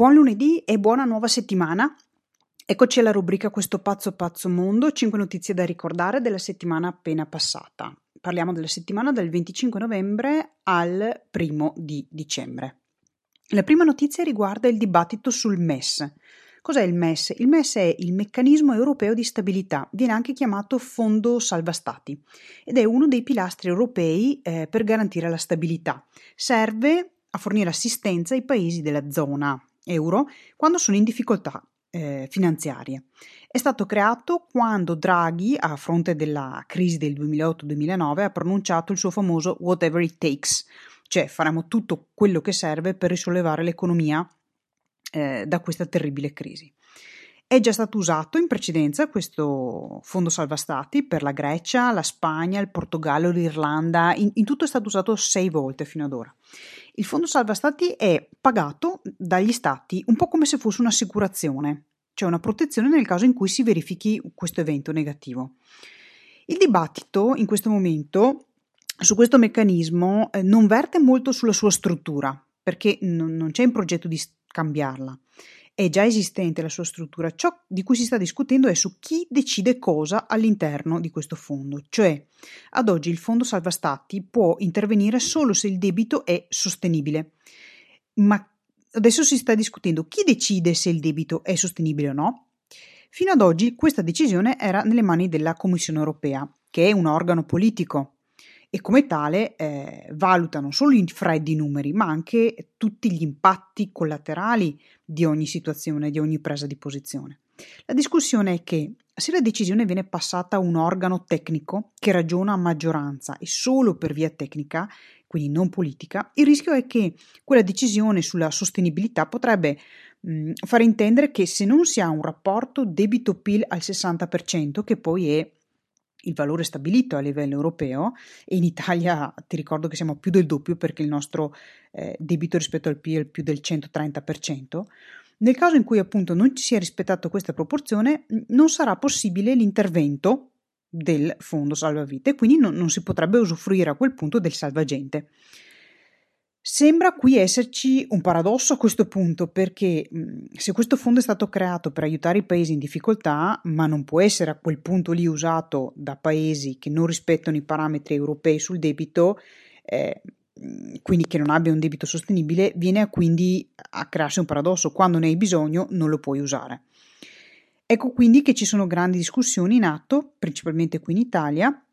Buon lunedì e buona nuova settimana. Eccoci alla rubrica Questo pazzo pazzo mondo, 5 notizie da ricordare della settimana appena passata. Parliamo della settimana dal 25 novembre al primo di dicembre. La prima notizia riguarda il dibattito sul MES. Cos'è il MES? Il MES è il meccanismo europeo di stabilità, viene anche chiamato Fondo Salva Stati ed è uno dei pilastri europei eh, per garantire la stabilità. Serve a fornire assistenza ai paesi della zona euro quando sono in difficoltà eh, finanziarie. È stato creato quando Draghi, a fronte della crisi del 2008-2009, ha pronunciato il suo famoso whatever it takes, cioè faremo tutto quello che serve per risollevare l'economia eh, da questa terribile crisi. È già stato usato in precedenza questo fondo salva stati per la Grecia, la Spagna, il Portogallo, l'Irlanda, in, in tutto è stato usato sei volte fino ad ora. Il fondo salva stati è pagato dagli stati un po' come se fosse un'assicurazione, cioè una protezione nel caso in cui si verifichi questo evento negativo. Il dibattito in questo momento su questo meccanismo eh, non verte molto sulla sua struttura, perché non, non c'è in progetto di cambiarla è già esistente la sua struttura. Ciò di cui si sta discutendo è su chi decide cosa all'interno di questo fondo, cioè ad oggi il fondo salva stati può intervenire solo se il debito è sostenibile. Ma adesso si sta discutendo chi decide se il debito è sostenibile o no. Fino ad oggi questa decisione era nelle mani della Commissione europea, che è un organo politico e come tale eh, valuta non solo i freddi numeri, ma anche tutti gli impatti collaterali di ogni situazione, di ogni presa di posizione. La discussione è che se la decisione viene passata a un organo tecnico che ragiona a maggioranza e solo per via tecnica, quindi non politica, il rischio è che quella decisione sulla sostenibilità potrebbe mh, far intendere che se non si ha un rapporto debito-PIL al 60%, che poi è il valore stabilito a livello europeo e in Italia ti ricordo che siamo più del doppio perché il nostro eh, debito rispetto al PIL è più del 130%. Nel caso in cui appunto non ci sia rispettato questa proporzione, non sarà possibile l'intervento del fondo salvavite e quindi non, non si potrebbe usufruire a quel punto del salvagente. Sembra qui esserci un paradosso a questo punto perché se questo fondo è stato creato per aiutare i paesi in difficoltà, ma non può essere a quel punto lì usato da paesi che non rispettano i parametri europei sul debito, eh, quindi che non abbia un debito sostenibile, viene quindi a crearsi un paradosso. Quando ne hai bisogno non lo puoi usare. Ecco quindi che ci sono grandi discussioni in atto, principalmente qui in Italia,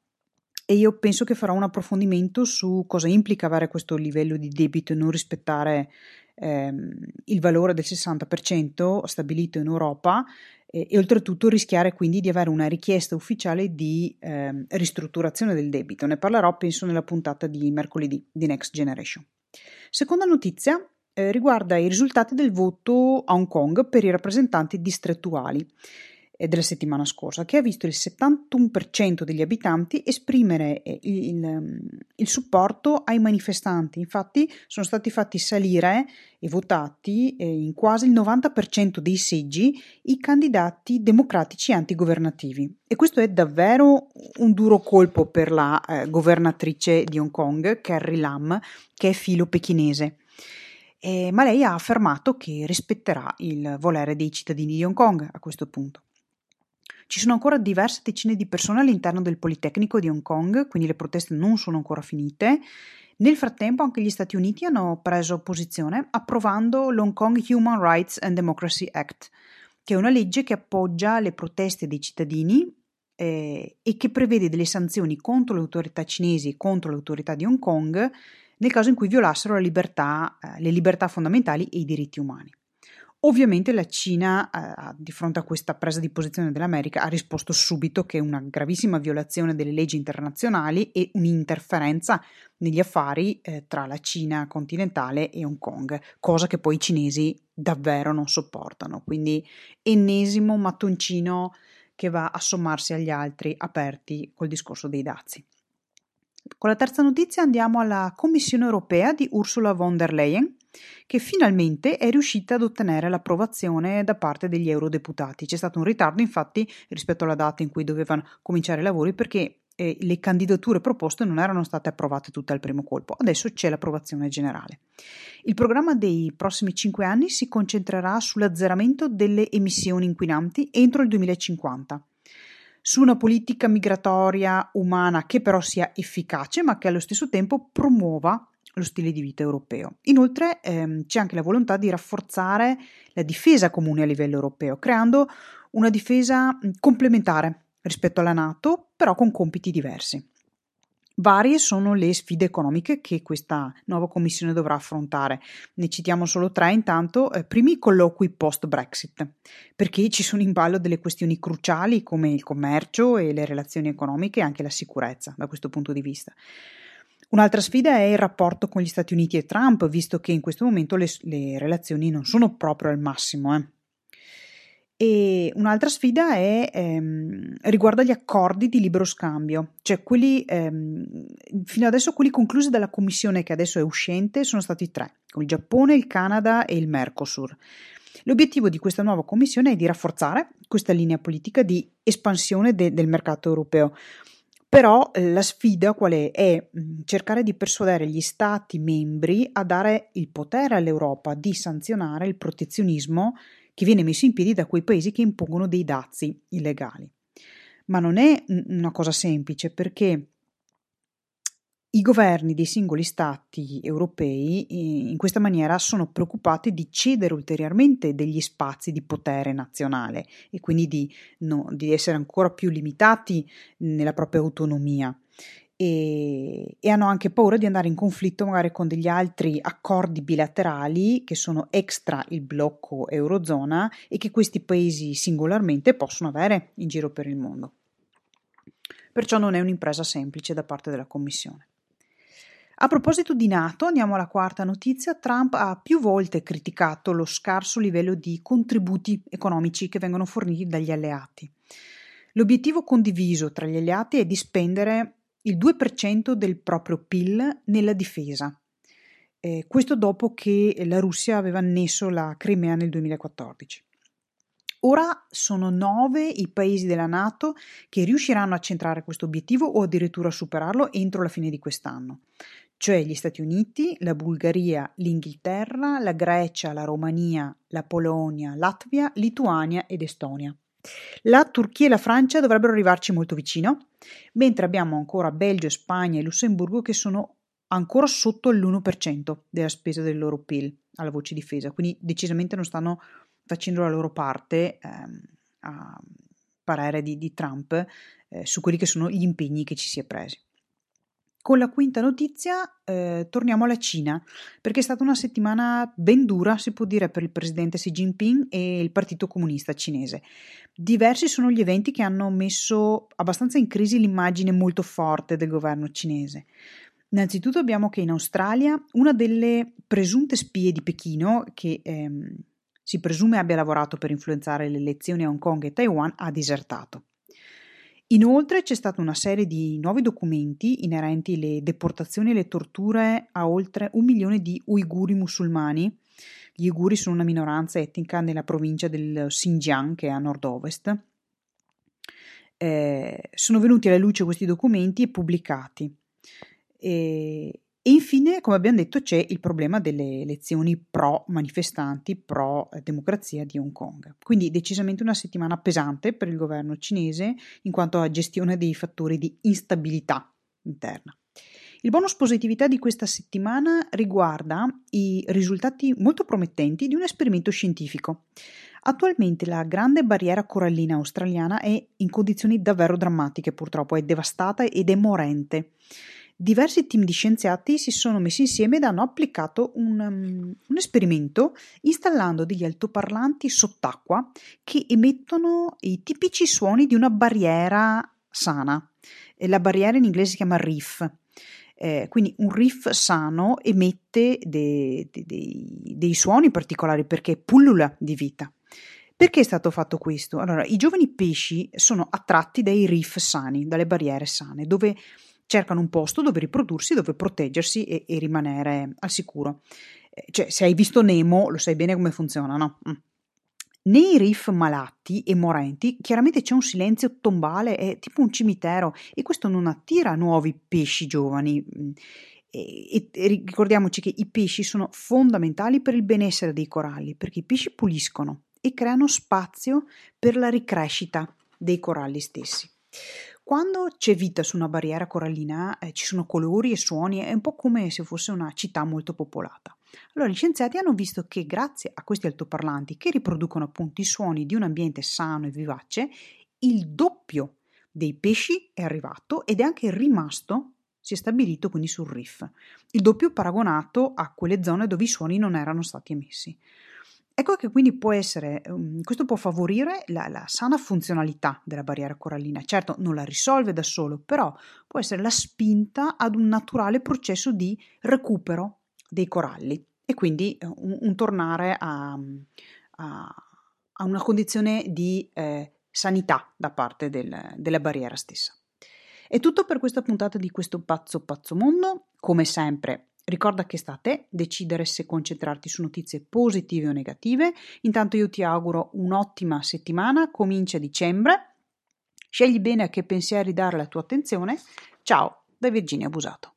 e io penso che farò un approfondimento su cosa implica avere questo livello di debito e non rispettare ehm, il valore del 60% stabilito in Europa e, e, oltretutto rischiare quindi di avere una richiesta ufficiale di ehm, ristrutturazione del debito. Ne parlerò penso nella puntata di mercoledì di Next Generation. Seconda notizia eh, riguarda i risultati del voto a Hong Kong per i rappresentanti distrettuali della settimana scorsa, che ha visto il 71% degli abitanti esprimere eh, il, mm, il, supporto ai manifestanti. Infatti sono stati fatti salire e votati eh, in quasi il 90% dei seggi i candidati democratici antigovernativi. E questo è davvero un duro colpo per la eh, governatrice di Hong Kong, Carrie Lam, che è filo pechinese. Eh, ma lei ha affermato che rispetterà il volere dei cittadini di Hong Kong a questo punto. Ci sono ancora diverse decine di persone all'interno del Politecnico di Hong Kong, quindi le proteste non sono ancora finite. Nel frattempo anche gli Stati Uniti hanno preso posizione approvando l'Hong Kong Human Rights and Democracy Act, che è una legge che appoggia le proteste dei cittadini eh, e che prevede delle sanzioni contro le autorità cinesi e contro l'autorità di Hong Kong nel caso in cui violassero libertà, eh, le libertà fondamentali e i diritti umani. Ovviamente la Cina, eh, di fronte a questa presa di posizione dell'America, ha risposto subito che è una gravissima violazione delle leggi internazionali e un'interferenza negli affari eh, tra la Cina continentale e Hong Kong, cosa che poi i cinesi davvero non sopportano. Quindi ennesimo mattoncino che va a sommarsi agli altri aperti col discorso dei dazi. Con la terza notizia andiamo alla Commissione europea di Ursula von der Leyen che finalmente è riuscita ad ottenere l'approvazione da parte degli eurodeputati. C'è stato un ritardo infatti rispetto alla data in cui dovevano cominciare i lavori perché eh, le candidature proposte non erano state approvate tutte al primo colpo, adesso c'è l'approvazione generale. Il programma dei prossimi cinque anni si concentrerà sull'azzeramento delle emissioni inquinanti entro il 2050 su una politica migratoria umana che però sia efficace ma che allo stesso tempo promuova lo stile di vita europeo. Inoltre ehm, c'è anche la volontà di rafforzare la difesa comune a livello europeo, creando una difesa complementare rispetto alla Nato, però con compiti diversi. Varie sono le sfide economiche che questa nuova commissione dovrà affrontare. Ne citiamo solo tre intanto. Eh, primi colloqui post-Brexit, perché ci sono in ballo delle questioni cruciali come il commercio e le relazioni economiche e anche la sicurezza da questo punto di vista. Un'altra sfida è il rapporto con gli Stati Uniti e Trump, visto che in questo momento le, le relazioni non sono proprio al massimo. Eh. E un'altra sfida è, ehm, riguarda gli accordi di libero scambio, cioè quelli, ehm, fino adesso quelli conclusi dalla Commissione che adesso è uscente sono stati tre, con il Giappone, il Canada e il Mercosur. L'obiettivo di questa nuova Commissione è di rafforzare questa linea politica di espansione de- del mercato europeo. Però eh, la sfida qual è? È cercare di persuadere gli Stati membri a dare il potere all'Europa di sanzionare il protezionismo che viene messo in piedi da quei paesi che impongono dei dazi illegali. Ma non è una cosa semplice perché i governi dei singoli stati europei in questa maniera sono preoccupati di cedere ulteriormente degli spazi di potere nazionale e quindi di, no, di essere ancora più limitati nella propria autonomia e, e, hanno anche paura di andare in conflitto magari con degli altri accordi bilaterali che sono extra il blocco eurozona e che questi paesi singolarmente possono avere in giro per il mondo. Perciò non è un'impresa semplice da parte della Commissione. A proposito di Nato, andiamo alla quarta notizia. Trump ha più volte criticato lo scarso livello di contributi economici che vengono forniti dagli alleati. L'obiettivo condiviso tra gli alleati è di spendere il 2% del proprio PIL nella difesa. Eh, questo dopo che la Russia aveva annesso la Crimea nel 2014. Ora sono nove i paesi della Nato che riusciranno a centrare questo obiettivo o addirittura a superarlo entro la fine di quest'anno, cioè gli Stati Uniti, la Bulgaria, l'Inghilterra, la Grecia, la Romania, la Polonia, Latvia, Lituania ed Estonia. La Turchia e la Francia dovrebbero arrivarci molto vicino, mentre abbiamo ancora Belgio, Spagna e Lussemburgo che sono ancora sotto l'1% della spesa del loro PIL alla voce difesa, quindi decisamente non stanno facendo la loro parte ehm, a parere di, di Trump eh, su quelli che sono gli impegni che ci si è presi. Con la quinta notizia eh, torniamo alla Cina, perché è stata una settimana ben dura, si può dire, per il presidente Xi Jinping e il Partito Comunista cinese. Diversi sono gli eventi che hanno messo abbastanza in crisi l'immagine molto forte del governo cinese. Innanzitutto abbiamo che in Australia una delle presunte spie di Pechino, che ehm, si presume abbia lavorato per influenzare le elezioni a Hong Kong e Taiwan, ha disertato. Inoltre c'è stata una serie di nuovi documenti inerenti alle deportazioni e le torture a oltre un milione di uiguri musulmani. Gli uiguri sono una minoranza etnica nella provincia del Xinjiang, che è a nord-ovest. Eh, sono venuti alla luce questi documenti e pubblicati. E, e infine, come abbiamo detto, c'è il problema delle elezioni pro manifestanti, pro democrazia di Hong Kong. Quindi decisamente una settimana pesante per il governo cinese in quanto a gestione dei fattori di instabilità interna. Il bonus positività di questa settimana riguarda i risultati molto promettenti di un esperimento scientifico. Attualmente la grande barriera corallina australiana è in condizioni davvero drammatiche, purtroppo è devastata ed è morente diversi team di scienziati si sono messi insieme ed hanno applicato un, um, un esperimento installando degli altoparlanti sott'acqua che emettono i tipici suoni di una barriera sana. La barriera in inglese si chiama reef. Eh, quindi un reef sano emette dei, dei, dei suoni particolari perché pullula di vita. Perché è stato fatto questo? Allora, i giovani pesci sono attratti dai reef sani, dalle barriere sane, dove cercano un posto dove riprodursi, dove proteggersi e, e rimanere al sicuro. Eh, cioè, se hai visto Nemo, lo sai bene come funziona, no? Mm. Nei reef malati e morenti chiaramente c'è un silenzio tombale, è tipo un cimitero e questo non attira nuovi pesci giovani. E, e, ricordiamoci che i pesci sono fondamentali per il benessere dei coralli perché i pesci puliscono e creano spazio per la ricrescita dei coralli stessi. Quando c'è vita su una barriera corallina eh, ci sono colori e suoni, è un po' come se fosse una città molto popolata. Allora gli scienziati hanno visto che grazie a questi altoparlanti che riproducono appunto i suoni di un ambiente sano e vivace, il doppio dei pesci è arrivato ed è anche rimasto, si è stabilito quindi sul reef, il doppio paragonato a quelle zone dove i suoni non erano stati emessi. Ecco che quindi può essere, um, questo può favorire la, la, sana funzionalità della barriera corallina. Certo, non la risolve da solo, però può essere la spinta ad un naturale processo di recupero dei coralli e quindi uh, un, un, tornare a, a, a, una condizione di eh, sanità da parte del, della barriera stessa. È tutto per questa puntata di questo pazzo pazzo mondo. Come sempre, Ricorda che sta a te decidere se concentrarti su notizie positive o negative. Intanto io ti auguro un'ottima settimana, comincia dicembre. Scegli bene a che pensieri dare la tua attenzione. Ciao da Virginia Busato.